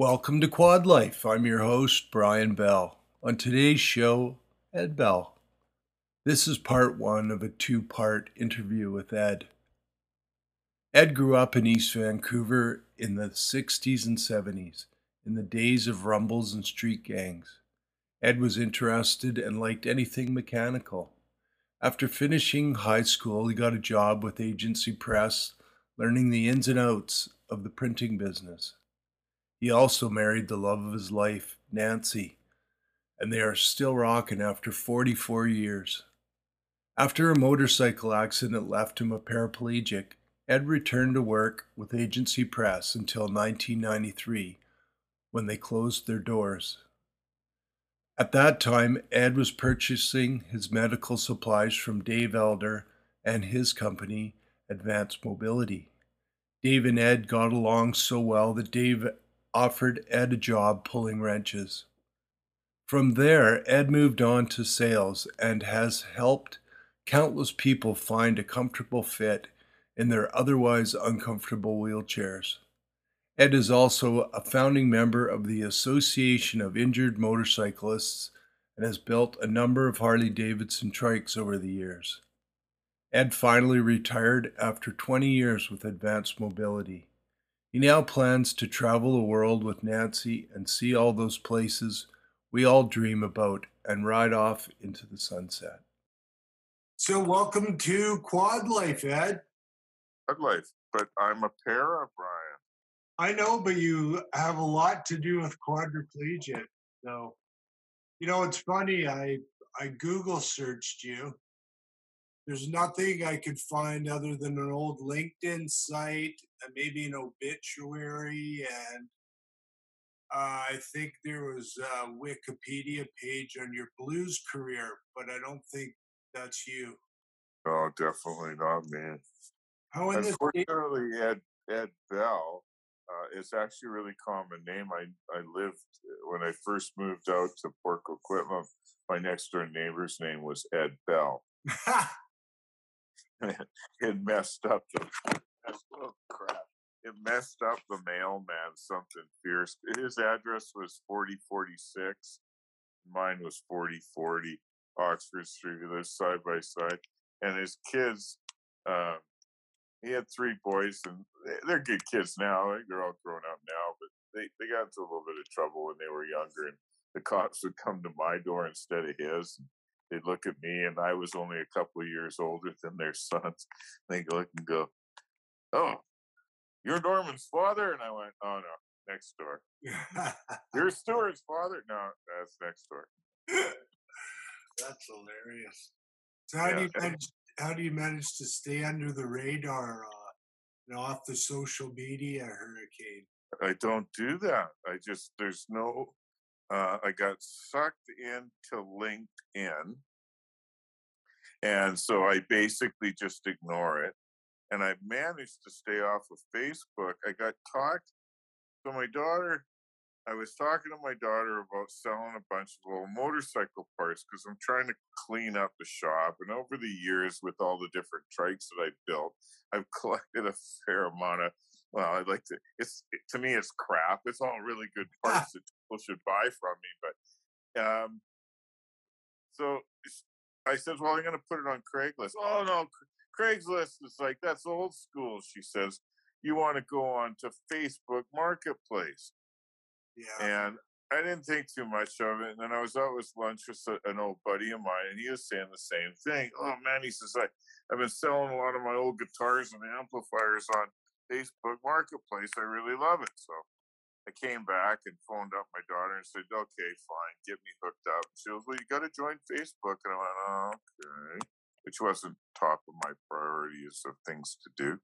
Welcome to Quad Life. I'm your host, Brian Bell. On today's show, Ed Bell. This is part one of a two part interview with Ed. Ed grew up in East Vancouver in the 60s and 70s, in the days of rumbles and street gangs. Ed was interested and liked anything mechanical. After finishing high school, he got a job with Agency Press, learning the ins and outs of the printing business. He also married the love of his life, Nancy, and they are still rocking after 44 years. After a motorcycle accident left him a paraplegic, Ed returned to work with Agency Press until 1993, when they closed their doors. At that time, Ed was purchasing his medical supplies from Dave Elder and his company, Advanced Mobility. Dave and Ed got along so well that Dave offered Ed a job pulling wrenches. From there, Ed moved on to sales and has helped countless people find a comfortable fit in their otherwise uncomfortable wheelchairs. Ed is also a founding member of the Association of Injured Motorcyclists and has built a number of Harley Davidson trikes over the years. Ed finally retired after 20 years with Advanced Mobility. He now plans to travel the world with Nancy and see all those places we all dream about and ride off into the sunset. So, welcome to Quad Life, Ed. Quad Life, but I'm a para, Brian. I know, but you have a lot to do with quadriplegic. So, you know, it's funny. I I Google searched you there's nothing I could find other than an old LinkedIn site, and maybe an obituary, and uh, I think there was a Wikipedia page on your blues career, but I don't think that's you. Oh, definitely not, man. How in Unfortunately, Ed Ed Bell uh, is actually a really common name. I I lived when I first moved out to Port Coquitlam. My next door neighbor's name was Ed Bell. it messed up the oh crap. It messed up the mailman something fierce. His address was 4046. Mine was 4040 Oxford Street. Lived side by side. And his kids, um, he had three boys, and they're good kids now. They're all grown up now, but they, they got into a little bit of trouble when they were younger. And the cops would come to my door instead of his. And they'd look at me, and I was only a couple of years older than their sons. They look and go, "Oh, you're Norman's father," and I went, "Oh no, next door." you're Stuart's father? No, that's next door. that's hilarious. So how yeah. do you manage? How do you manage to stay under the radar, uh, you know, off the social media hurricane? I don't do that. I just there's no uh, I got sucked into LinkedIn. And so I basically just ignore it. And I managed to stay off of Facebook. I got talked. So my daughter, I was talking to my daughter about selling a bunch of little motorcycle parts because I'm trying to clean up the shop. And over the years, with all the different trikes that I've built, I've collected a fair amount of well, I'd like to. It's to me, it's crap. It's all really good parts that people should buy from me, but um, so I said, well, I'm going to put it on Craigslist. Oh no, Craigslist is like that's old school. She says you want to go on to Facebook Marketplace. Yeah. And I didn't think too much of it. And then I was out with lunch with an old buddy of mine, and he was saying the same thing. Oh man, he says I I've been selling a lot of my old guitars and amplifiers on Facebook Marketplace. I really love it. So I came back and phoned up my daughter and said, okay, fine, get me hooked up. She goes, well, you got to join Facebook. And I went, okay, which wasn't top of my priorities of things to do.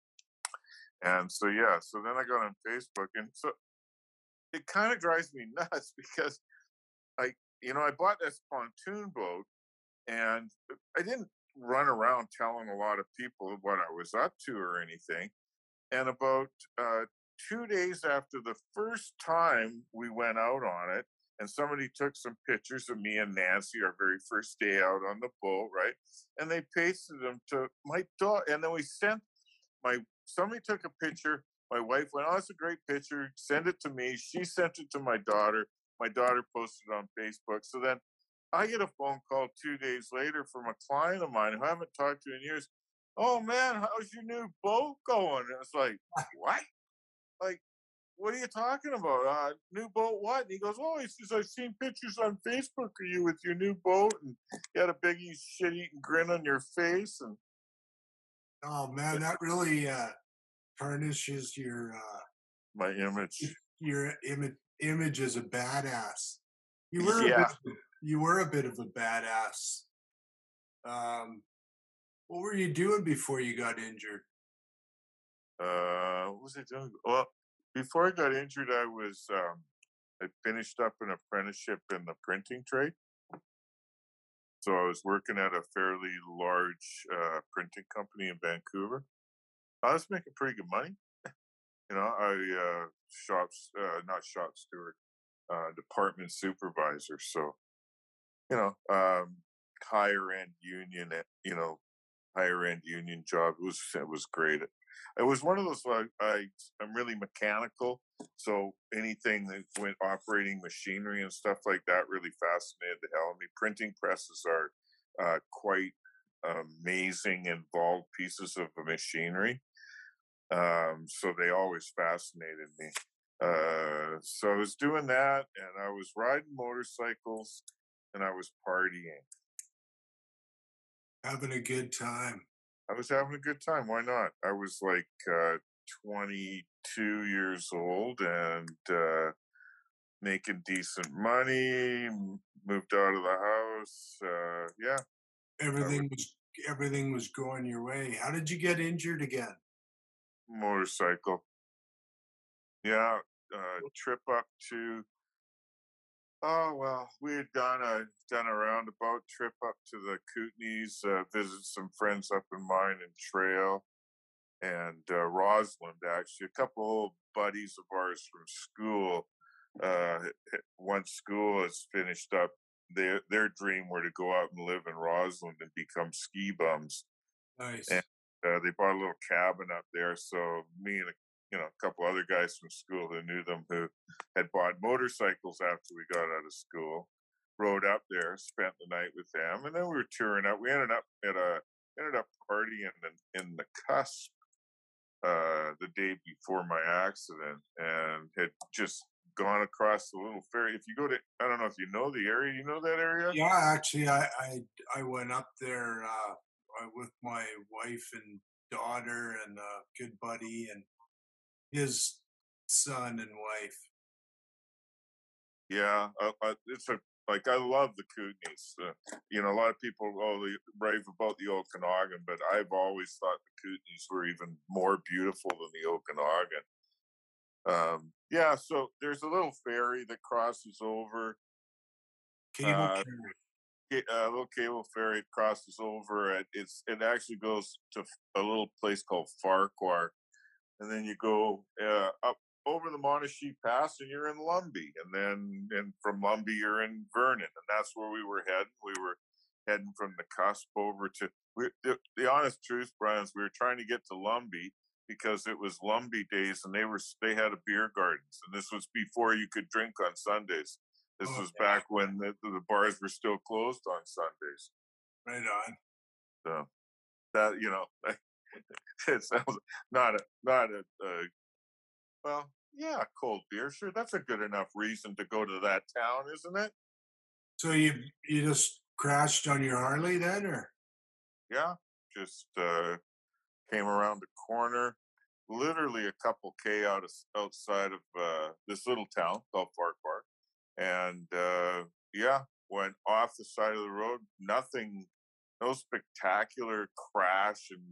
And so, yeah, so then I got on Facebook. And so it kind of drives me nuts because I, you know, I bought this pontoon boat and I didn't run around telling a lot of people what I was up to or anything. And about uh, two days after the first time we went out on it, and somebody took some pictures of me and Nancy, our very first day out on the boat, right? And they pasted them to my dog. And then we sent my somebody took a picture my wife went, "Oh, that's a great picture. Send it to me." She sent it to my daughter. My daughter posted on Facebook. So then I get a phone call two days later from a client of mine who I haven't talked to in years. Oh man, how's your new boat going? And it's like, what? Like, what are you talking about? Uh, new boat what? And he goes, oh, he says, I've seen pictures on Facebook of you with your new boat, and you had a big shit-eating grin on your face, and oh man, that really uh, tarnishes your uh, my image. Your image image as a badass. You were yeah. a bit, you were a bit of a badass. Um, what were you doing before you got injured? Uh, what was I doing? Well, before I got injured, I was um, I finished up an apprenticeship in the printing trade. So I was working at a fairly large uh, printing company in Vancouver. I was making pretty good money. you know, I uh, shops, uh, not shop steward, uh, department supervisor. So, you know, um, higher end union, eh, you know, higher end union job. It was it was great. It was one of those like I I'm really mechanical, so anything that went operating machinery and stuff like that really fascinated the hell of me. Printing presses are uh, quite amazing, involved pieces of machinery. Um, so they always fascinated me. Uh, so I was doing that, and I was riding motorcycles, and I was partying, having a good time. I was having a good time. Why not? I was like uh, 22 years old and uh, making decent money. Moved out of the house. Uh, yeah, everything was everything was going your way. How did you get injured again? Motorcycle. Yeah, uh, trip up to Oh well, we had done a done a roundabout trip up to the Kootenays, uh, visit some friends up in mine and Trail, and uh, Rossland. Actually, a couple old buddies of ours from school. Uh, once school is finished up, their their dream were to go out and live in Rossland and become ski bums. Nice. And uh, they bought a little cabin up there. So me and a you know, a couple other guys from school who knew them who had bought motorcycles after we got out of school. Rode up there, spent the night with them, and then we were touring up. We ended up at a ended up partying in, in the cusp uh, the day before my accident, and had just gone across the little ferry. If you go to, I don't know if you know the area. You know that area? Yeah, actually, I I, I went up there uh, with my wife and daughter and a good buddy, and his son and wife. Yeah, uh, uh, it's a like I love the Kootenays. Uh, you know, a lot of people oh they rave about the Okanagan, but I've always thought the Kootenays were even more beautiful than the Okanagan. Um, yeah, so there's a little ferry that crosses over. Cable uh, ferry. A little cable ferry crosses over. It, it's it actually goes to a little place called Fauquier, and then you go uh, up over the Monashee Pass, and you're in Lumby, and then and from Lumby you're in Vernon, and that's where we were heading. We were heading from the cusp over to. We, the, the honest truth, Brian, is we were trying to get to Lumby because it was Lumby days, and they were they had a beer gardens, and this was before you could drink on Sundays. This oh, was back when the, the bars were still closed on Sundays. Right on. So that you know, it sounds not a not a, uh, well, yeah, cold beer. Sure, that's a good enough reason to go to that town, isn't it? So you you just crashed on your Harley then, or? Yeah, just uh, came around the corner, literally a couple k out of, outside of uh, this little town called Park Park, and uh, yeah, went off the side of the road. Nothing, no spectacular crash and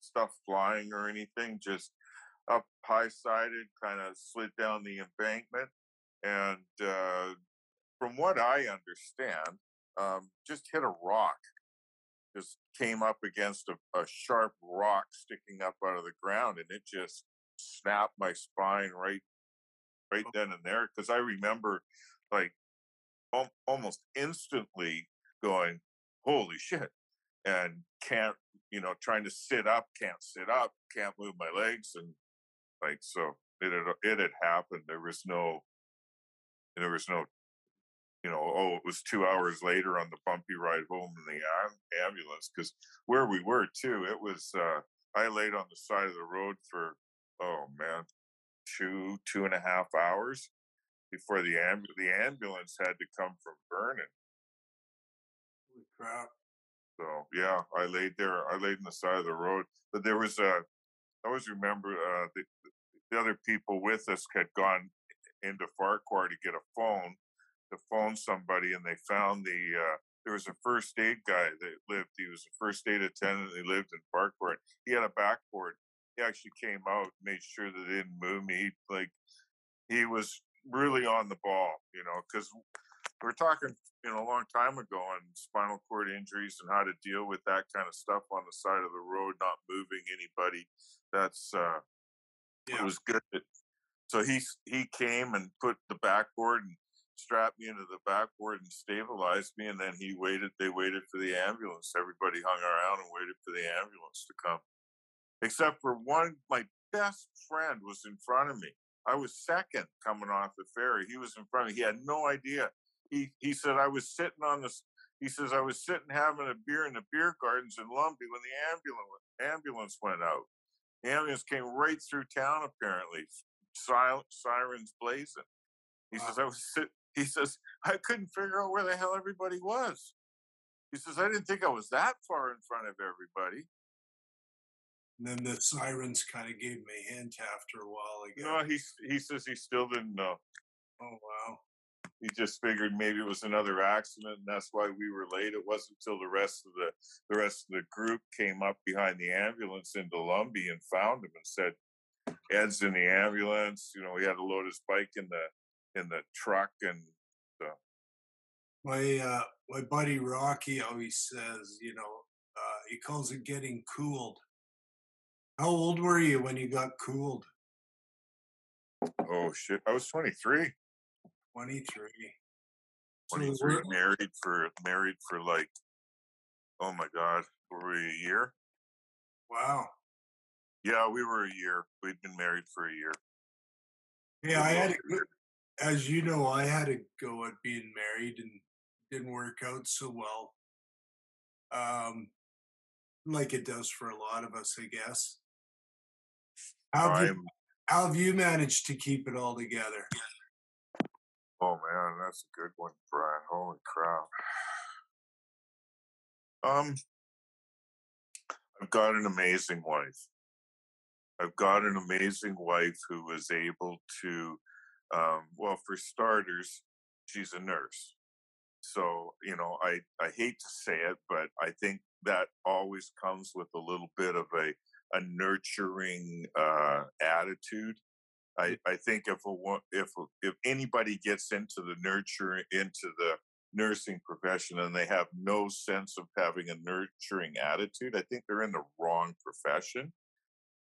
stuff flying or anything, just up high sided, kind of slid down the embankment. And uh, from what I understand, um, just hit a rock. Just came up against a, a sharp rock sticking up out of the ground, and it just snapped my spine right, right oh. then and there. Because I remember, like, al- almost instantly going, "Holy shit!" and can't you know, trying to sit up, can't sit up, can't move my legs, and Like so, it had it had happened. There was no, there was no, you know, oh, it was two hours later on the bumpy ride home in the ambulance because where we were too, it was. uh I laid on the side of the road for oh man, two two and a half hours before the amb- the ambulance had to come from Vernon. Holy crap! So yeah, I laid there. I laid in the side of the road, but there was a. I always remember uh, the, the other people with us had gone into Fauquier to get a phone to phone somebody, and they found the. Uh, there was a first aid guy that lived. He was a first aid attendant. He lived in Fauquier. He had a backboard. He actually came out, made sure that it didn't move me. Like he was really on the ball, you know, because we're talking, you know, a long time ago on spinal cord injuries and how to deal with that kind of stuff on the side of the road, not moving anybody. That's uh, yeah. it was good. So he he came and put the backboard and strapped me into the backboard and stabilized me, and then he waited. They waited for the ambulance. Everybody hung around and waited for the ambulance to come, except for one. My best friend was in front of me. I was second coming off the ferry. He was in front of me. He had no idea. He he said I was sitting on this. He says I was sitting having a beer in the beer gardens in Lumby when the ambulance ambulance went out. The ambulance came right through town apparently, silent sirens blazing. He wow. says I was sit, He says I couldn't figure out where the hell everybody was. He says I didn't think I was that far in front of everybody. And then the sirens kind of gave me a hint after a while. Again. No, he he says he still didn't know. Oh wow! He just figured maybe it was another accident, and that's why we were late. It wasn't until the rest of the the rest of the group came up behind the ambulance into Lumby and found him and said, "Ed's in the ambulance." You know, he had to load his bike in the in the truck and. Uh, my uh, my buddy Rocky always says, you know, uh, he calls it getting cooled how old were you when you got cooled? Oh shit! I was twenty three. Twenty three. Twenty three. Married for married for like, oh my god, were we a year? Wow. Yeah, we were a year. We'd been married for a year. Yeah, I had, to, as you know, I had to go at being married and didn't work out so well. Um, like it does for a lot of us, I guess. How have, you, how have you managed to keep it all together? Oh man, that's a good one, Brian. Holy crap. Um, I've got an amazing wife. I've got an amazing wife who is able to, um, well, for starters, she's a nurse. So, you know, I, I hate to say it, but I think that always comes with a little bit of a a nurturing uh, attitude. I, I think if a if if anybody gets into the nurture into the nursing profession and they have no sense of having a nurturing attitude, I think they're in the wrong profession.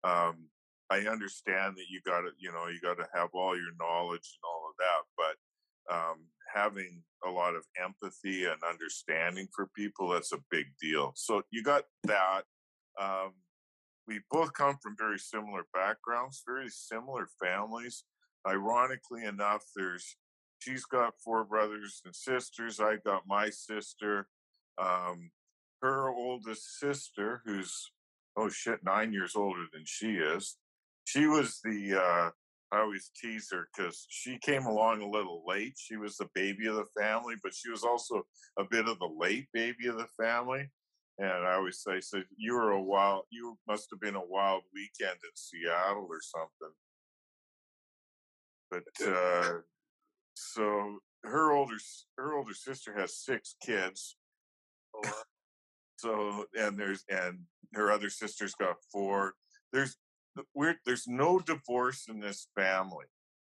Um, I understand that you got to you know you got to have all your knowledge and all of that, but um, having a lot of empathy and understanding for people that's a big deal. So you got that. Um, we both come from very similar backgrounds, very similar families. Ironically enough, there's she's got four brothers and sisters. I got my sister. Um, her oldest sister, who's oh shit, nine years older than she is. She was the uh, I always tease her because she came along a little late. She was the baby of the family, but she was also a bit of the late baby of the family. And I always say, so you were a wild, you must have been a wild weekend in Seattle or something. But uh, so her older her older sister has six kids. Oh, so and there's and her other sister's got four. There's we're there's no divorce in this family,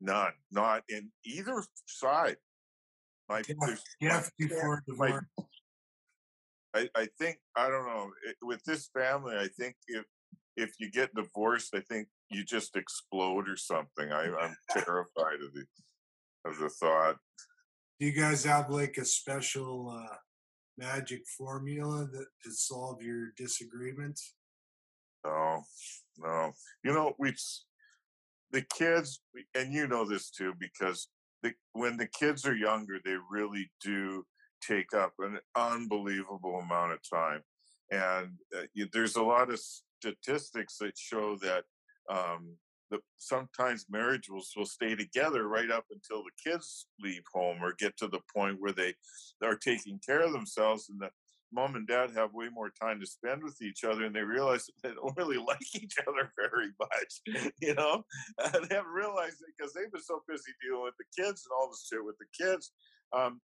none, not in either side. My, yeah, before divorce. I, I think I don't know with this family. I think if if you get divorced, I think you just explode or something. I, I'm terrified of the of the thought. Do you guys have like a special uh, magic formula that to solve your disagreements? No, no. You know we the kids, and you know this too, because the, when the kids are younger, they really do take up an unbelievable amount of time. And uh, you, there's a lot of statistics that show that um, the, sometimes marriages will stay together right up until the kids leave home or get to the point where they are taking care of themselves and the mom and dad have way more time to spend with each other and they realize that they don't really like each other very much you know they haven't realized it because they've been so busy dealing with the kids and all this shit with the kids um,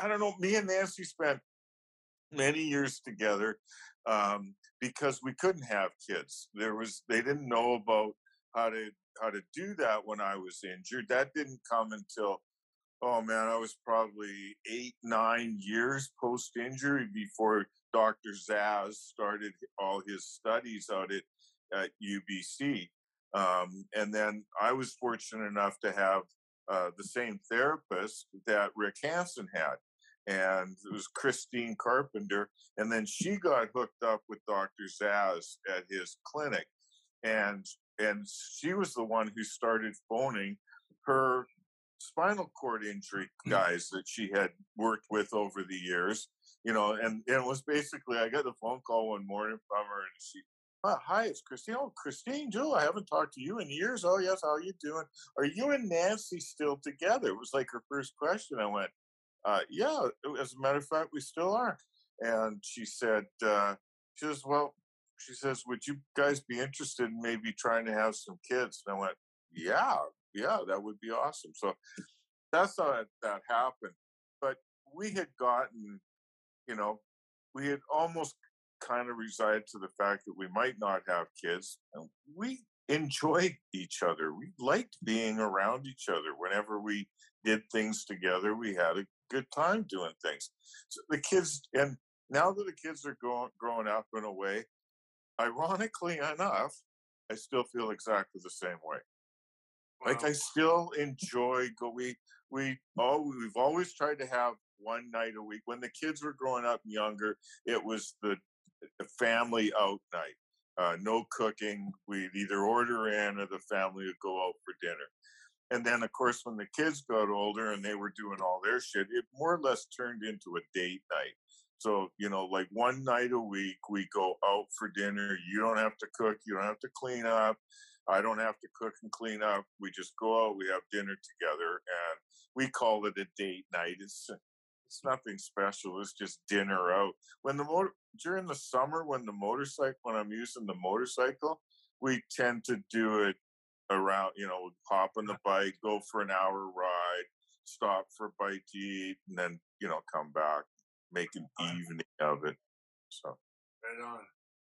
i don't know me and nancy spent many years together um, because we couldn't have kids there was they didn't know about how to how to do that when i was injured that didn't come until oh man, I was probably eight, nine years post injury before Dr. Zaz started all his studies out at, at UBC. Um, and then I was fortunate enough to have uh, the same therapist that Rick Hansen had. And it was Christine Carpenter. And then she got hooked up with Dr. Zaz at his clinic. And and she was the one who started phoning her spinal cord injury mm. guys that she had worked with over the years, you know, and, and it was basically I got a phone call one morning from her and she oh, hi, it's Christine. Oh, Christine, Jill, I haven't talked to you in years. Oh, yes, how are you doing? Are you and Nancy still together? It was like her first question. I went, uh, yeah, as a matter of fact, we still are. And she said, uh, she says, well, she says, would you guys be interested in maybe trying to have some kids? And I went, yeah, yeah, that would be awesome. So that's how that happened. But we had gotten, you know, we had almost kind of resigned to the fact that we might not have kids. And we enjoyed each other. We liked being around each other. Whenever we did things together, we had a good time doing things. So the kids, and now that the kids are going, growing up in a way, ironically enough, I still feel exactly the same way. Like I still enjoy go. We we oh we've always tried to have one night a week. When the kids were growing up younger, it was the, the family out night. Uh, no cooking. We'd either order in or the family would go out for dinner. And then, of course, when the kids got older and they were doing all their shit, it more or less turned into a date night. So, you know, like one night a week, we go out for dinner. You don't have to cook, you don't have to clean up. I don't have to cook and clean up. We just go out, we have dinner together, and we call it a date night. It's it's nothing special. It's just dinner out. When the during the summer, when the motorcycle, when I'm using the motorcycle, we tend to do it around. You know, hop on the bike, go for an hour ride, stop for a bite to eat, and then you know come back, make an evening of it. So, right on.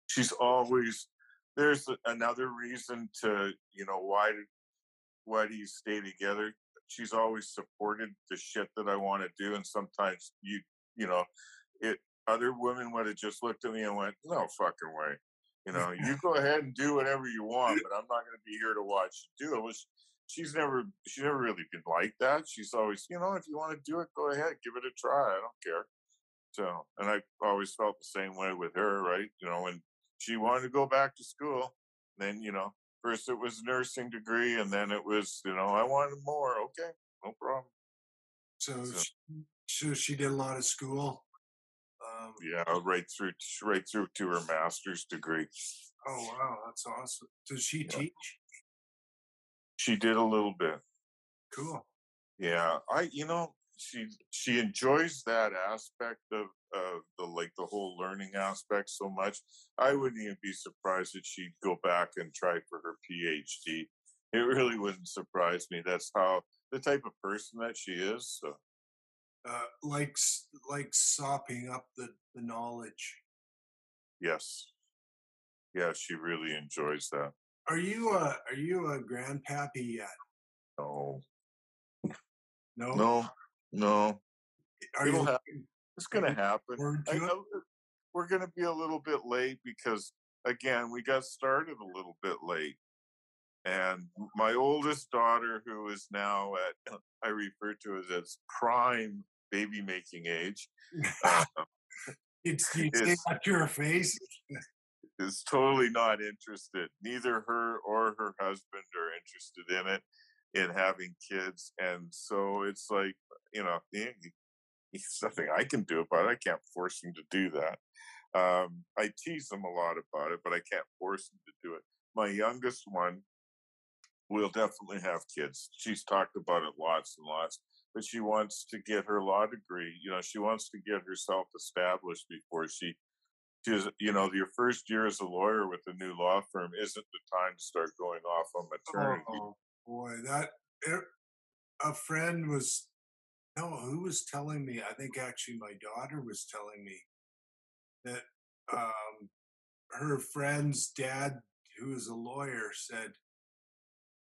She's always there's another reason to you know why why do you stay together she's always supported the shit that i want to do and sometimes you you know it other women would have just looked at me and went no fucking way you know you go ahead and do whatever you want but i'm not going to be here to watch you do it was she's never she's never really been like that she's always you know if you want to do it go ahead give it a try i don't care so and i always felt the same way with her right you know when she wanted to go back to school. Then, you know, first it was nursing degree and then it was, you know, I wanted more. Okay, no problem. So, so, she, so she did a lot of school. Um, yeah, right through, right through to her master's degree. Oh wow, that's awesome. Does she yeah. teach? She did a little bit. Cool. Yeah, I, you know, she she enjoys that aspect of of the like the whole learning aspect so much. I wouldn't even be surprised if she'd go back and try for her PhD. It really wouldn't surprise me. That's how the type of person that she is. So. Uh, likes like sopping up the, the knowledge. Yes. Yeah, she really enjoys that. Are you a are you a grandpappy yet? No. No. No. No. Are It'll you happen. It's going to happen. I know we're going to be a little bit late because, again, we got started a little bit late. And my oldest daughter, who is now at, I refer to as as prime baby making age. uh, it's that your face. is totally not interested. Neither her or her husband are interested in it, in having kids, and so it's like you know, there's nothing I can do about it. I can't force him to do that. Um, I tease them a lot about it, but I can't force them to do it. My youngest one will definitely have kids. She's talked about it lots and lots, but she wants to get her law degree. You know, she wants to get herself established before she is, you know, your first year as a lawyer with a new law firm isn't the time to start going off on maternity. Oh boy, that it, a friend was no, who was telling me? I think actually my daughter was telling me that um, her friend's dad, who is a lawyer, said,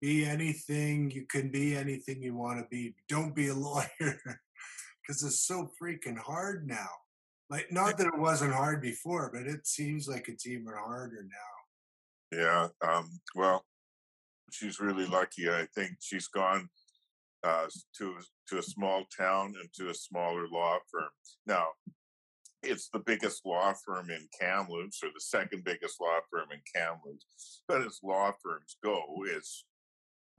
"Be anything you can be, anything you want to be. Don't be a lawyer, because it's so freaking hard now." Like, not that it wasn't hard before, but it seems like it's even harder now. Yeah. Um, well, she's really lucky. I think she's gone uh, to to a small town and to a smaller law firm. Now, it's the biggest law firm in Kamloops, or the second biggest law firm in Kamloops. But as law firms go, it's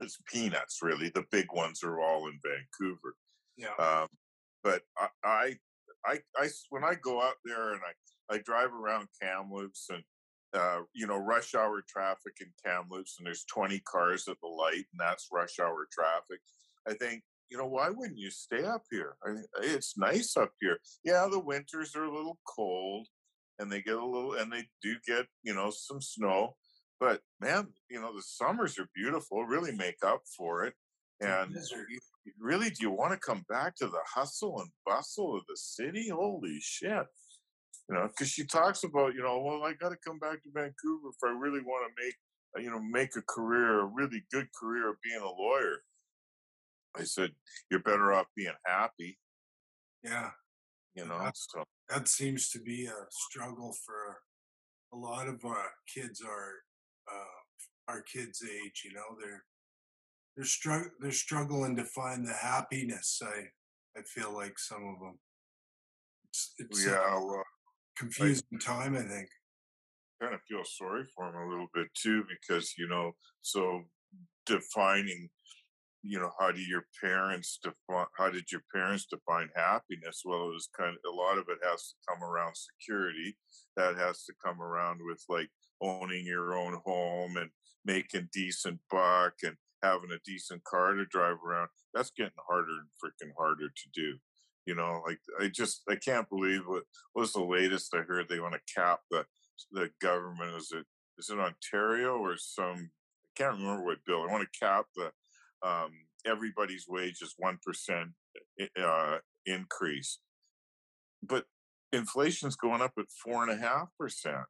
it's peanuts really. The big ones are all in Vancouver. Yeah. Um, but I, I I, I when I go out there and I, I drive around Kamloops and uh, you know rush hour traffic in Kamloops and there's 20 cars at the light and that's rush hour traffic. I think you know why wouldn't you stay up here? I it's nice up here. Yeah, the winters are a little cold and they get a little and they do get you know some snow, but man, you know the summers are beautiful. Really make up for it. And really, do you want to come back to the hustle and bustle of the city? Holy shit. You know, because she talks about, you know, well, I got to come back to Vancouver if I really want to make, uh, you know, make a career, a really good career of being a lawyer. I said, you're better off being happy. Yeah. You know, that, so. that seems to be a struggle for a lot of our kids are uh, our kids' age. You know, they're they're strugg- they're struggling to find the happiness. I I feel like some of them. It's, it's yeah, well, confusing I, time. I think. Kind of feel sorry for them a little bit too, because you know, so defining, you know, how do your parents define? How did your parents define happiness? Well, it was kind of a lot of it has to come around security. That has to come around with like owning your own home and making decent buck and having a decent car to drive around, that's getting harder and freaking harder to do. You know, like I just I can't believe what was the latest I heard they want to cap the the government is it is it Ontario or some I can't remember what bill. I want to cap the um, everybody's wages one percent uh, increase, but inflation's going up at four and a half percent.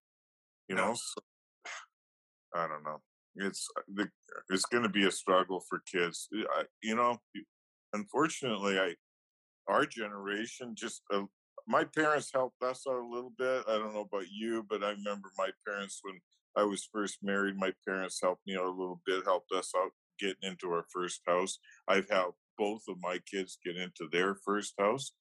You know, so, I don't know it's uh, the, it's going to be a struggle for kids. I, you know, unfortunately, I our generation just uh, my parents helped us out a little bit. I don't know about you, but I remember my parents when I was first married. My parents helped me out a little bit, helped us out getting into our first house. I've helped both of my kids get into their first house,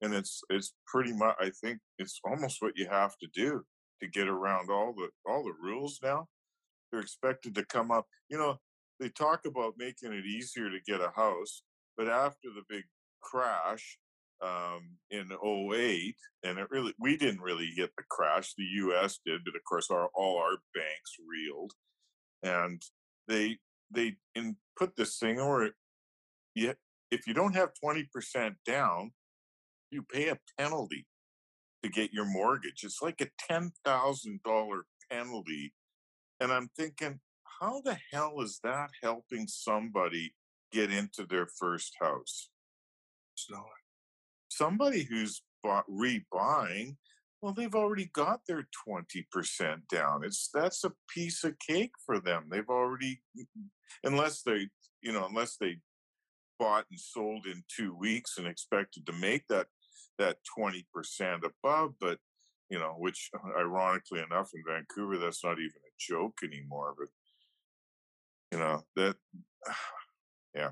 and it's it's pretty much. I think it's almost what you have to do to get around all the all the rules now they're expected to come up. You know, they talk about making it easier to get a house, but after the big crash um, in 08, and it really, we didn't really get the crash, the US did, but of course, our, all our banks reeled. And they, they in, put this thing where you, if you don't have 20% down, you pay a penalty to get your mortgage. It's like a $10,000 penalty and I'm thinking, how the hell is that helping somebody get into their first house? It's not. Somebody who's bought, rebuying, well, they've already got their 20% down. It's that's a piece of cake for them. They've already, mm, mm, unless they, you know, unless they bought and sold in two weeks and expected to make that that 20% above, but you know, which ironically enough in Vancouver, that's not even a joke anymore. But, you know, that, yeah,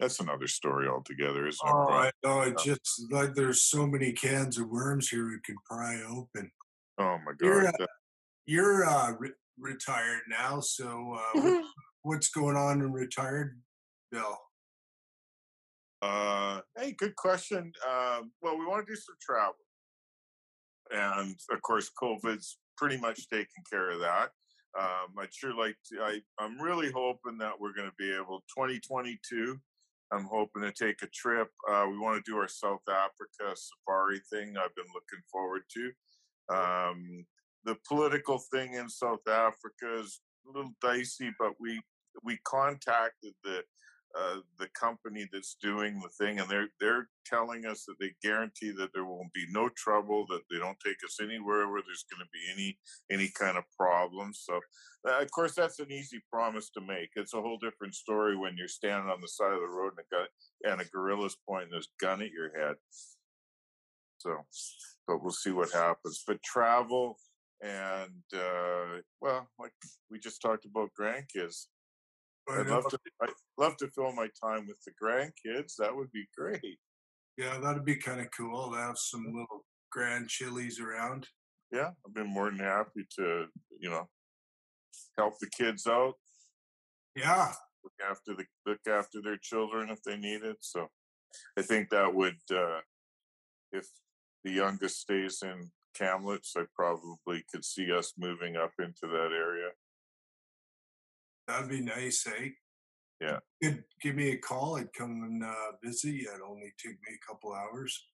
that's another story altogether, isn't it? Oh, I know. It just like there's so many cans of worms here we can pry open. Oh my God. At, you're uh, re- retired now, so uh, what's going on in retired, Bill? Uh, hey, good question. Um, well, we want to do some travel, and of course, COVID's pretty much taken care of that. Um, I'd sure like to. I, I'm really hoping that we're going to be able 2022. I'm hoping to take a trip. Uh, we want to do our South Africa safari thing. I've been looking forward to. Um, the political thing in South Africa is a little dicey, but we we contacted the uh, the company that's doing the thing, and they're they're telling us that they guarantee that there won't be no trouble, that they don't take us anywhere where there's going to be any any kind of problems. So, uh, of course, that's an easy promise to make. It's a whole different story when you're standing on the side of the road and a gun and a guerrilla's pointing this gun at your head. So, but we'll see what happens. But travel and uh, well, like we just talked about grandkids. I I'd love to. I'd love to fill my time with the grandkids. That would be great. Yeah, that'd be kind of cool to have some little grand chilies around. Yeah, I've been more than happy to, you know, help the kids out, Yeah, look after the look after their children if they need it. So, I think that would, uh, if the youngest stays in Kamloops, I probably could see us moving up into that area. That'd be nice, eh? Yeah. Could give me a call. I'd come and uh, visit you. It'd only take me a couple hours.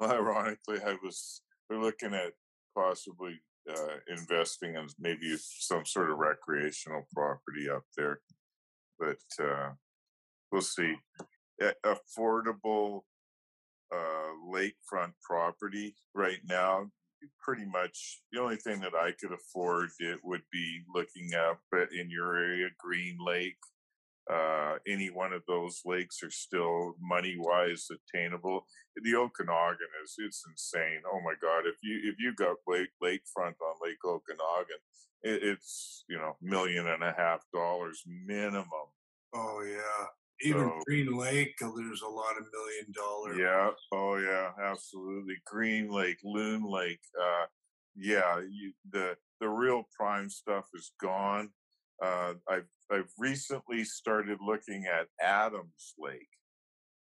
Well, ironically, I was we're looking at possibly uh, investing in maybe some sort of recreational property up there, but uh, we'll see. Affordable uh, lakefront property right now, pretty much the only thing that I could afford it would be looking up in your area, Green Lake. Uh, any one of those lakes are still money wise attainable the Okanagan is it's insane. Oh my God! If you if you got lake lakefront on Lake Okanagan, it, it's you know million and a half dollars minimum. Oh yeah. Even So- Green Lake, uh, there's a lot of million dollar. Yeah. Oh yeah. Absolutely. Green Lake, Loon Lake. Uh, yeah. You, the the real prime stuff is gone. Uh, I've I've recently started looking at Adams Lake.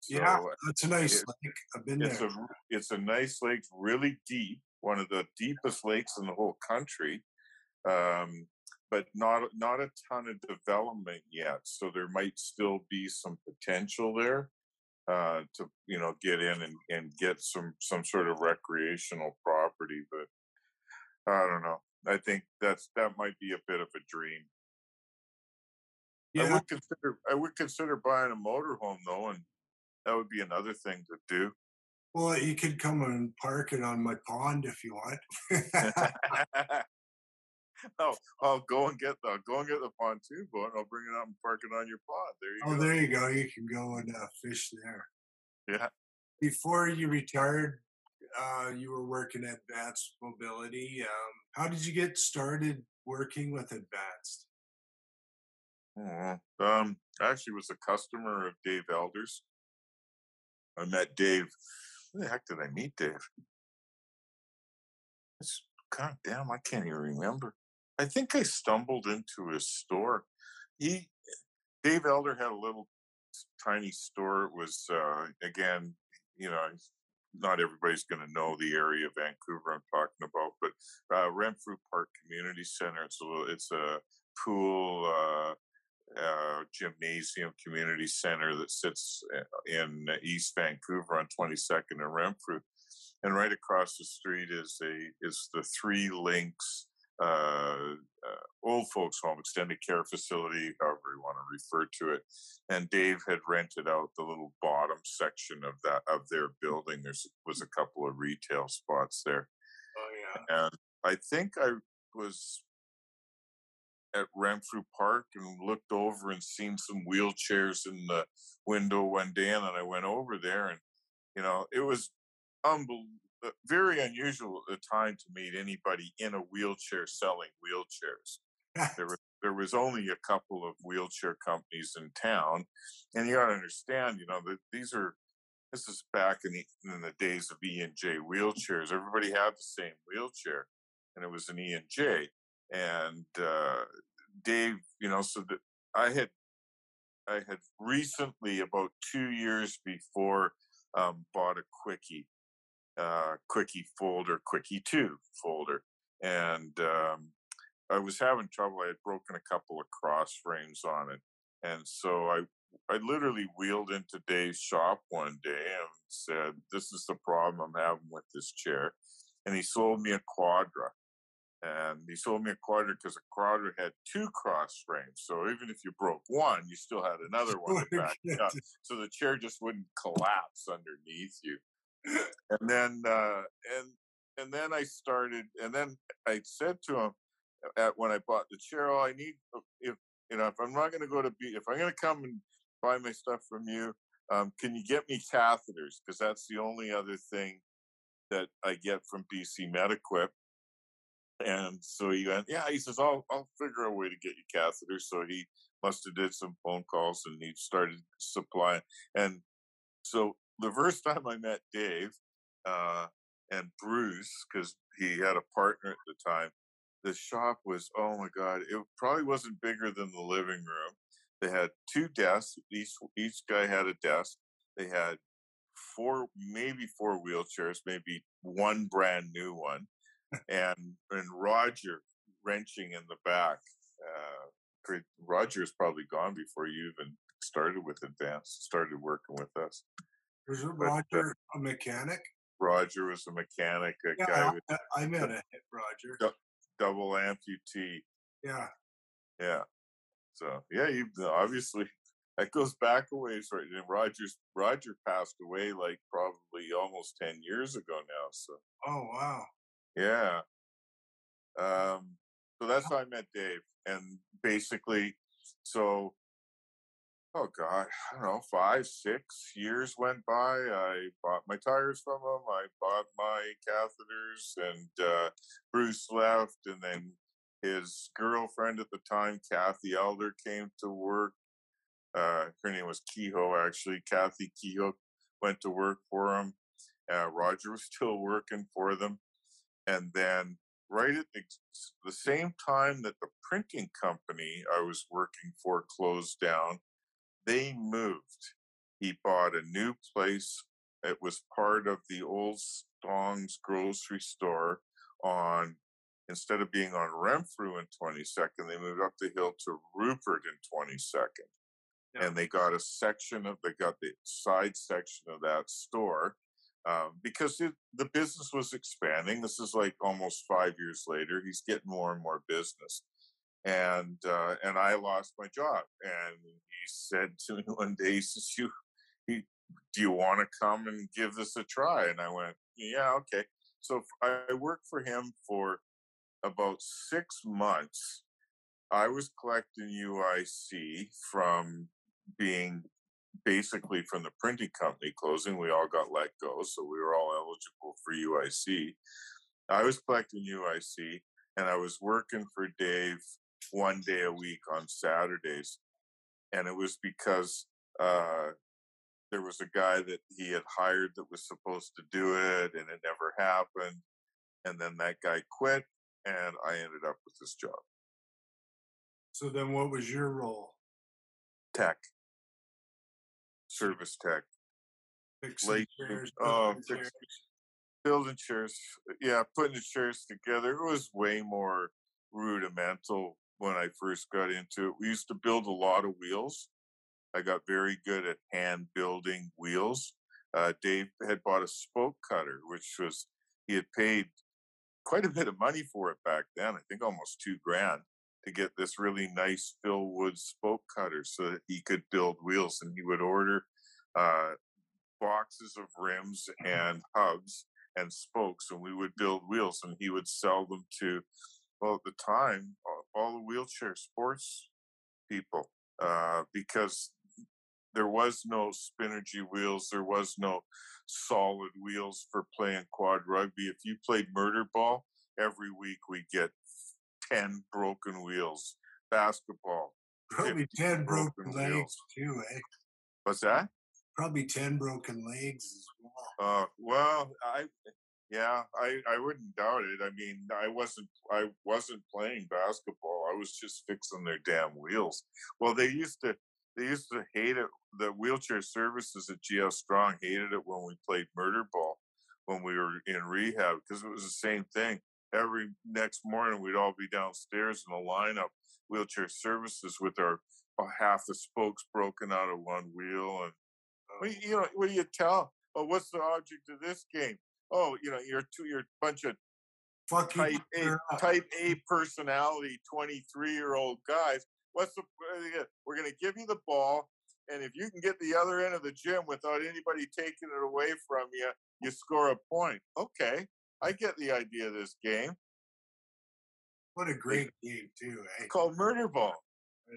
yeah, So, that's a nice it- lake. I've been it's there. a it's a nice lake, really deep, one of the deepest lakes in the whole country, um, but not not a ton of development yet. So there might still be some potential there uh, to you know get in and, and get some some sort of recreational property. But I don't know. I think that's that might be a bit of a dream. I yeah, would consider I would consider buying a motorhome though, and that would be another thing to do. well, you could come and park it on my pond if you want. oh, I'll go and get the go and get the pontoon boat. and I'll bring it out and park it on your pond. There you go. oh, go. there you go. You can go and uh, fish there. Yeah. Before you retired, uh, you were working at Advanced Mobility. Um, how did you get started working with Advanced? Mhm. Um, I actually was a customer of Dave Elders. I met Dave. Where the heck did I meet Dave? It's, God damn, I can't even remember. I think I stumbled into his store. He, Dave Elder had a little tiny store. It was uh, again, you know, not everybody's going to know the area of Vancouver I'm talking about, but uh, Renfrew Park Community Center. It's a little, it's a pool. Uh, uh, gymnasium community center that sits uh, in East Vancouver on 22nd and Renfrew, and right across the street is a is the Three Links uh, uh, old folks home, extended care facility, however you want to refer to it. And Dave had rented out the little bottom section of that of their building. There was a couple of retail spots there, Oh yeah. and I think I was at Renfrew Park and looked over and seen some wheelchairs in the window one day, and then I went over there, and you know, it was unbel- uh, very unusual at the time to meet anybody in a wheelchair selling wheelchairs. There was there was only a couple of wheelchair companies in town, and you got to understand, you know, that these are this is back in the in the days of E and J wheelchairs. Everybody had the same wheelchair, and it was an E and J. And uh, Dave, you know, so that I had I had recently, about two years before, um, bought a quickie, uh, quickie folder, quickie two folder, and um, I was having trouble. I had broken a couple of cross frames on it, and so I I literally wheeled into Dave's shop one day and said, "This is the problem I'm having with this chair," and he sold me a Quadra. And he sold me a Quadra because a Quadra had two cross frames. So even if you broke one, you still had another one back it up. So the chair just wouldn't collapse underneath you. And then, uh, and and then I started, and then I said to him at when I bought the chair, "Oh, I need if you know if I'm not going to go to be if I'm going to come and buy my stuff from you, um, can you get me catheters? Because that's the only other thing that I get from BC MedEquip." And so he went, yeah, he says, I'll, I'll figure a way to get you catheters. So he must have did some phone calls and he started supplying. And so the first time I met Dave uh, and Bruce, because he had a partner at the time, the shop was, oh my God, it probably wasn't bigger than the living room. They had two desks. Each, each guy had a desk. They had four, maybe four wheelchairs, maybe one brand new one and and Roger wrenching in the back. Uh, Roger's probably gone before you even started with Advanced, started working with us. Was Roger uh, a mechanic? Roger was a mechanic, a yeah, guy I, with I met a Roger. Du- double amputee. Yeah. Yeah. So yeah, you obviously that goes back a ways, right? And Rogers Roger passed away like probably almost ten years ago now. So. Oh wow. Yeah. Um, so that's how I met Dave. And basically, so, oh God, I don't know, five, six years went by. I bought my tires from him. I bought my catheters, and uh, Bruce left. And then his girlfriend at the time, Kathy Elder, came to work. Uh, her name was Kehoe, actually. Kathy Kehoe went to work for him. Uh, Roger was still working for them. And then, right at the, the same time that the printing company I was working for closed down, they moved. He bought a new place. It was part of the old Stong's grocery store on instead of being on Renfrew in 22nd, they moved up the hill to Rupert in 22nd. Yeah. And they got a section of, they got the side section of that store um, because it, the business was expanding. This is like almost five years later. He's getting more and more business, and uh, and I lost my job. And he said to me one day, he says, "You, he, do you want to come and give this a try?" And I went, "Yeah, okay." So I worked for him for about six months. I was collecting UIC from being basically from the printing company closing, we all got let go, so we were all eligible for UIC. I was collecting UIC, and I was working for Dave one day a week on Saturdays, and it was because uh, there was a guy that he had hired that was supposed to do it, and it never happened. And then that guy quit, and I ended up with this job. So then, what was your role? Tech service tech. Fixing Late, chairs, oh, chairs. building chairs. Yeah, putting the chairs together. It was way more rudimental when I first got into it. We used to build a lot of wheels. I got very good at hand building wheels. Uh, Dave had bought a spoke cutter, which was he had paid quite a bit of money for it back then. I think almost two grand to get this really nice Phil Wood spoke cutter so that he could build wheels. And he would order uh, boxes of rims and hubs and spokes, and we would build wheels. And he would sell them to, well, at the time, all the wheelchair sports people uh, because there was no Spinergy wheels, there was no solid wheels for playing quad rugby. If you played murder ball, every week we get 10 broken wheels. Basketball. Probably 10 broken, broken legs wheels. too, eh? What's that? Probably 10 broken legs as well. Uh, well, I Yeah, I, I wouldn't doubt it. I mean, I wasn't I wasn't playing basketball. I was just fixing their damn wheels. Well, they used to they used to hate it. The wheelchair services at GF Strong hated it when we played murder ball when we were in rehab because it was the same thing. Every next morning, we'd all be downstairs in a lineup, wheelchair services with our uh, half the spokes broken out of one wheel. And uh, you know, uh, what do you tell? Oh, what's the object of this game? Oh, you know, you're two, you're a bunch of Fucking type A, type A personality, 23 year old guys. What's the, we're going to give you the ball. And if you can get the other end of the gym without anybody taking it away from you, you score a point. Okay. I get the idea of this game. What a great game, too. Eh? Called Murder Ball.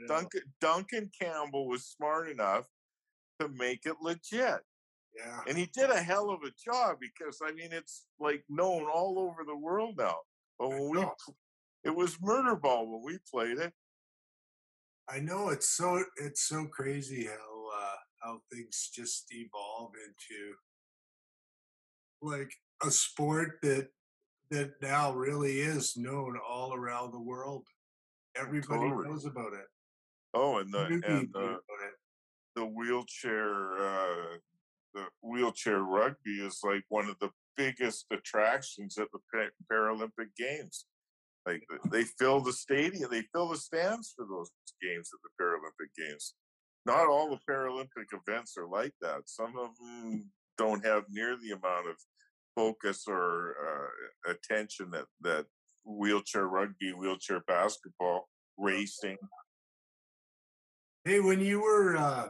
Duncan, Duncan Campbell was smart enough to make it legit. Yeah. And he did a hell of a job because, I mean, it's like known all over the world now. But when we, it was Murder Ball when we played it. I know it's so it's so crazy how uh, how things just evolve into like a sport that that now really is known all around the world. Everybody Totally. knows about it. Oh, and the, and the, the wheelchair uh, the wheelchair rugby is like one of the biggest attractions at the Paralympic Games. Like they fill the stadium, they fill the stands for those games at the Paralympic Games. Not all the Paralympic events are like that. Some of them don't have near the amount of focus or uh, attention that that wheelchair rugby, wheelchair basketball, racing. Hey, when you were uh,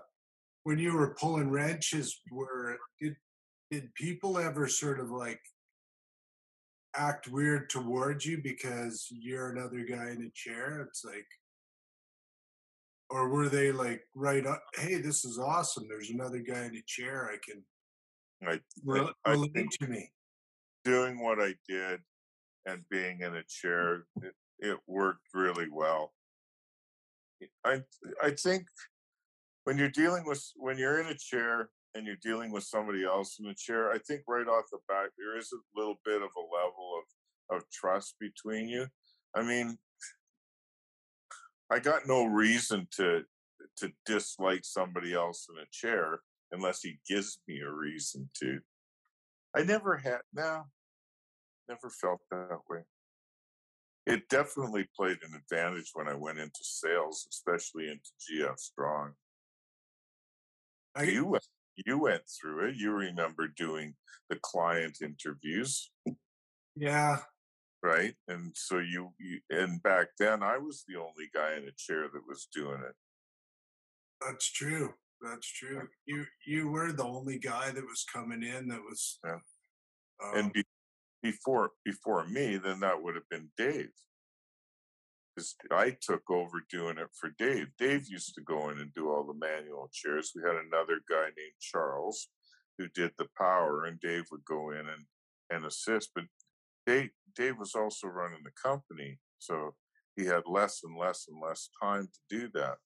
when you were pulling wrenches, were did did people ever sort of like act weird towards you because you're another guy in a chair? It's like, or were they like right up? Hey, this is awesome. There's another guy in a chair. I can I, re- I relate think to me. doing what I did and being in a chair, it, it worked really well. I I think when you're dealing with when you're in a chair and you're dealing with somebody else in a chair, I think right off the bat there is a little bit of a level of of trust between you. I mean, I got no reason to to dislike somebody else in a chair unless he gives me a reason to. I never had no, never felt that way. It definitely played an advantage when I went into sales, especially into GF Strong. I, You went, you went through it. You remember doing the client interviews, yeah, right? And so you, you and back then I was the only guy in a chair that was doing it. that's true. That's true. You you were the only guy that was coming in that was. Yeah. um, and be, before before me, then that would have been Dave. Because I took over doing it for Dave. Dave used to go in and do all the manual chairs. We had another guy named Charles who did the power, and Dave would go in and and assist. But Dave Dave was also running the company, so he had less and less and less time to do that.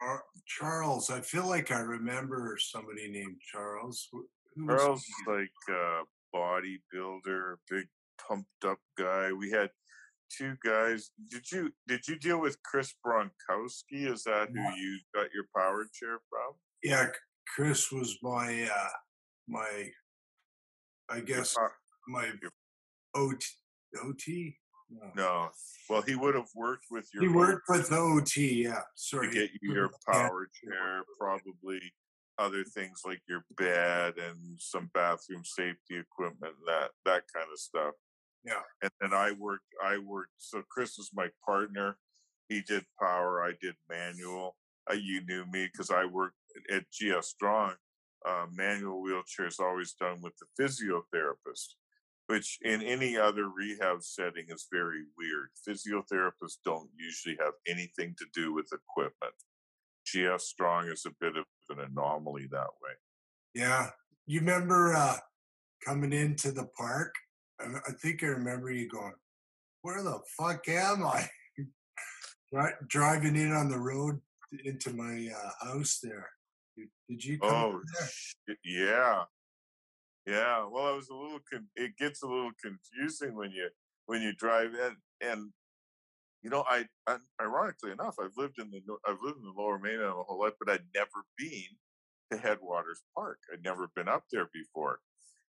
Char- Charles, I feel like I remember somebody named Charles. Wh- who was Charles, he? like a bodybuilder, big pumped up guy. We had two guys. Did you did you deal with Chris Bronkowski? Is that Yeah. who you got your power chair from? Yeah, Chris was my uh my I guess my OT OT. No. No. Well, he would have worked with your He worked with OT, yeah. to Sorry. get you your Yeah. power chair, probably other things like your bed and some bathroom safety equipment, that that kind of stuff. Yeah. And then I worked. I worked. So Chris was my partner. He did power. I did manual. Uh, you knew me because I worked at GF Strong. Uh, manual wheelchair is always done with the physiotherapist, which in any other rehab setting is very weird. Physiotherapists don't usually have anything to do with equipment. GF Strong is a bit of an anomaly that way. Yeah. You remember uh coming into the park? I, I think I remember you going, Where the fuck am I? Dri- driving in on the road into my uh, house there. Did, did you come Oh, yeah. Yeah, well, I was a little. Con- it gets a little confusing when you when you drive in, and you know, I, I ironically enough, I've lived in the I've lived in the Lower Mainland my whole life, but I'd never been to Headwaters Park. I'd never been up there before,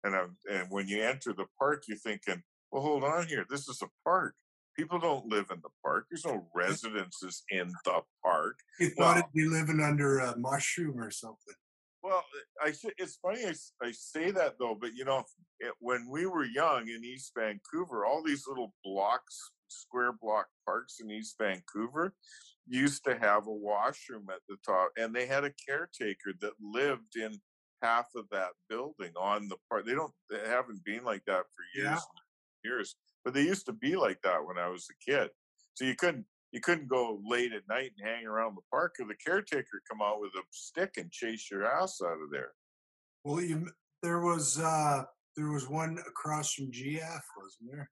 and I'm, and when you enter the park, you're thinking, well, hold on here, this is a park. People don't live in the park. There's no residences in the park. You thought Well- it'd be living under a mushroom or something. Well, I it's funny I say that though, but you know, it, when we were young in East Vancouver, all these little blocks, square block parks in East Vancouver, used to have a washroom at the top, and they had a caretaker that lived in half of that building on the park. They don't, they haven't been like that for years, Yeah. and years, but they used to be like that when I was a kid. So you couldn't you couldn't go late at night and hang around the park or the caretaker come out with a stick and chase your ass out of there. Well, you there was uh there was one across from GF, wasn't there?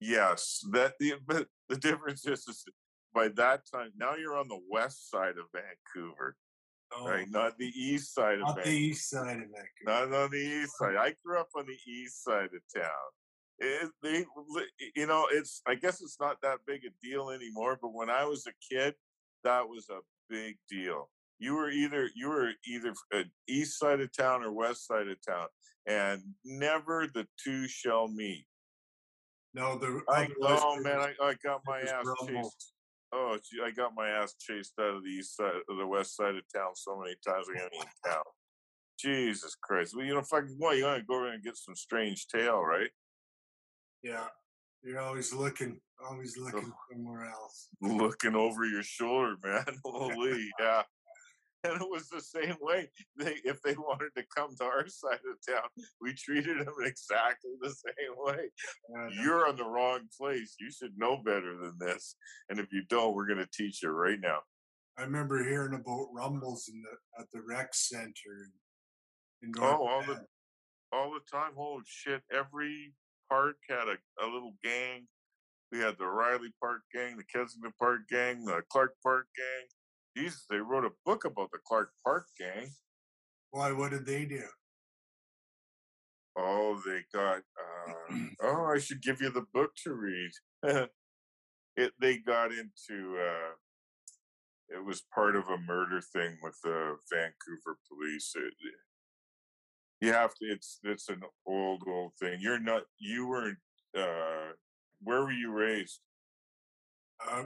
Yes, that the but the difference is, is by that time now you're on the west side of Vancouver, Oh, right? Not the east side of not the east side of Vancouver. Not on the east side. I grew up on the east side of town. It, they, you know, it's. I guess it's not that big a deal anymore. But when I was a kid, that was a big deal. You were either you were either uh, east side of town or west side of town, and never the two shall meet. No, the I oh man, I, I got my ass Rumble. chased. Oh, gee, I got my ass chased out of the east side, of the west side of town so many times I can't even count. Jesus Christ! Well, you know, fucking boy, you want to go over and get some strange tail, right? yeah, you're always looking, always looking somewhere else. Looking over your shoulder, man. Holy, yeah. And it was the same way. They, if they wanted to come to our side of town, we treated them exactly the same way. You're on the wrong place. You should know better than this. And if you don't, we're going to teach you right now. I remember hearing about rumbles in the at the rec center in, in North Oh, all the all the time. Holy shit! Every park had a, a little gang. We had the Riley Park gang, the Kensington Park gang, the Clark Park gang. Jesus, they wrote a book about the Clark Park gang. Why? What did they do? Oh, they got. Uh, oh, I should give you the book to read. it they got into. Uh, it was part of a murder thing with the Vancouver police. It, you have to. It's it's an old old thing. You're not. You weren't. Uh, where were you raised? Uh,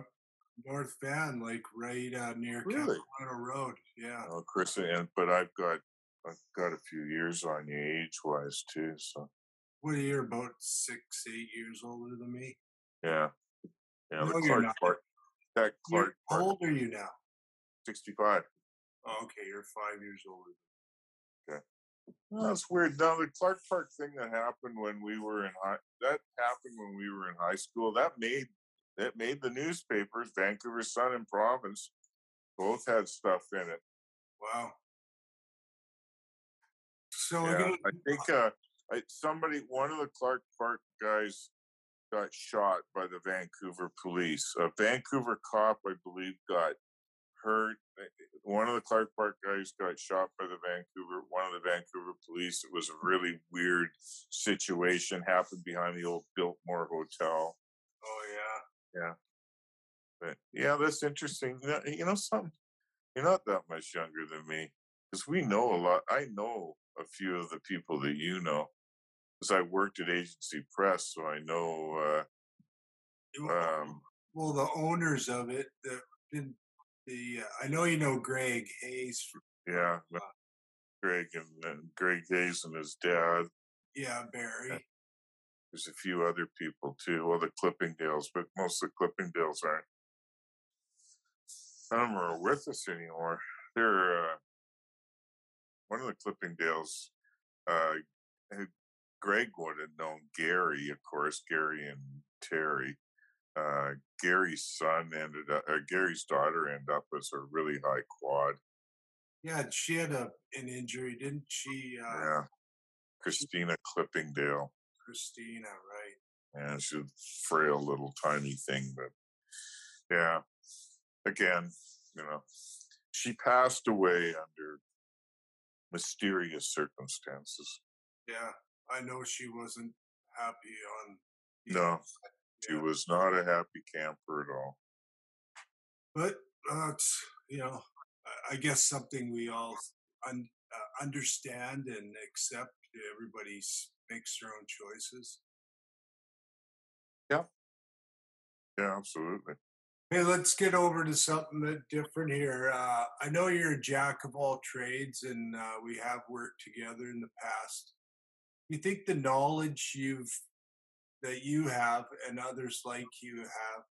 North Van, like right uh, near Really? Capilano Road. Yeah. Oh, Chris, and but I've got I've got a few years on you age wise too. So What are you? About six, eight years older than me. yeah, yeah. No, the Clark. Park. That Clark how old are you now? Sixty-five. Oh, okay, you're five years older. Okay. That's weird. Now the Clark Park thing that happened when we were in high that happened when we were in high school. That made that made the newspapers. Vancouver Sun and Province both had stuff in it. Wow. So Yeah, gonna, I think uh, I, somebody, one of the Clark Park guys, got shot by the Vancouver police. A Vancouver cop, I believe, got hurt. Uh, One of the Clark Park guys got shot by the Vancouver, one of the Vancouver police. It was a really weird situation. Happened behind the old Biltmore Hotel. oh yeah. But yeah, that's interesting. You know, something? You're not that much younger than me because we know a lot. I know a few of the people that you know because I worked at Agency Press, so I know. Uh, um, well, the owners of it, the the uh, I know you know Greg Hayes. yeah, no, Greg and, and Greg Hayes and his dad. Yeah, Barry. There's a few other people too. Well, the Clippingdales, but most of the Clippingdales aren't. None of them are with us anymore. They're uh, one of the Clippingdales. Uh, Greg would have known Gary, of course, Gary and Terry. Uh, Gary's son ended up, uh, Gary's daughter ended up as a really high quad. Yeah, she had a an injury, didn't she? Uh, Yeah, Christina Clippingdale. Christina, right? Yeah, she's a frail little tiny thing but yeah again you know she passed away under mysterious circumstances. Yeah, I know she wasn't happy on. No, she yeah. was not a happy camper at all. But uh, it's you know, I- I guess something we all un- uh, understand and accept. Everybody's makes their own choices. Yeah, Yeah, absolutely. Hey, let's get over to something that different here. Uh, I know you're a jack of all trades, and uh, we have worked together in the past. Do you think the knowledge you've that you have and others like you have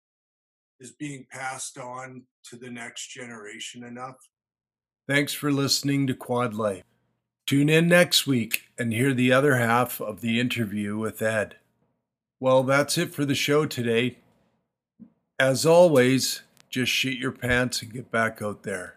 is being passed on to the next generation enough? Thanks for listening to Quad Life. Tune in next week and hear the other half of the interview with Ed. Well, that's it for the show today. As always, just shit your pants and get back out there.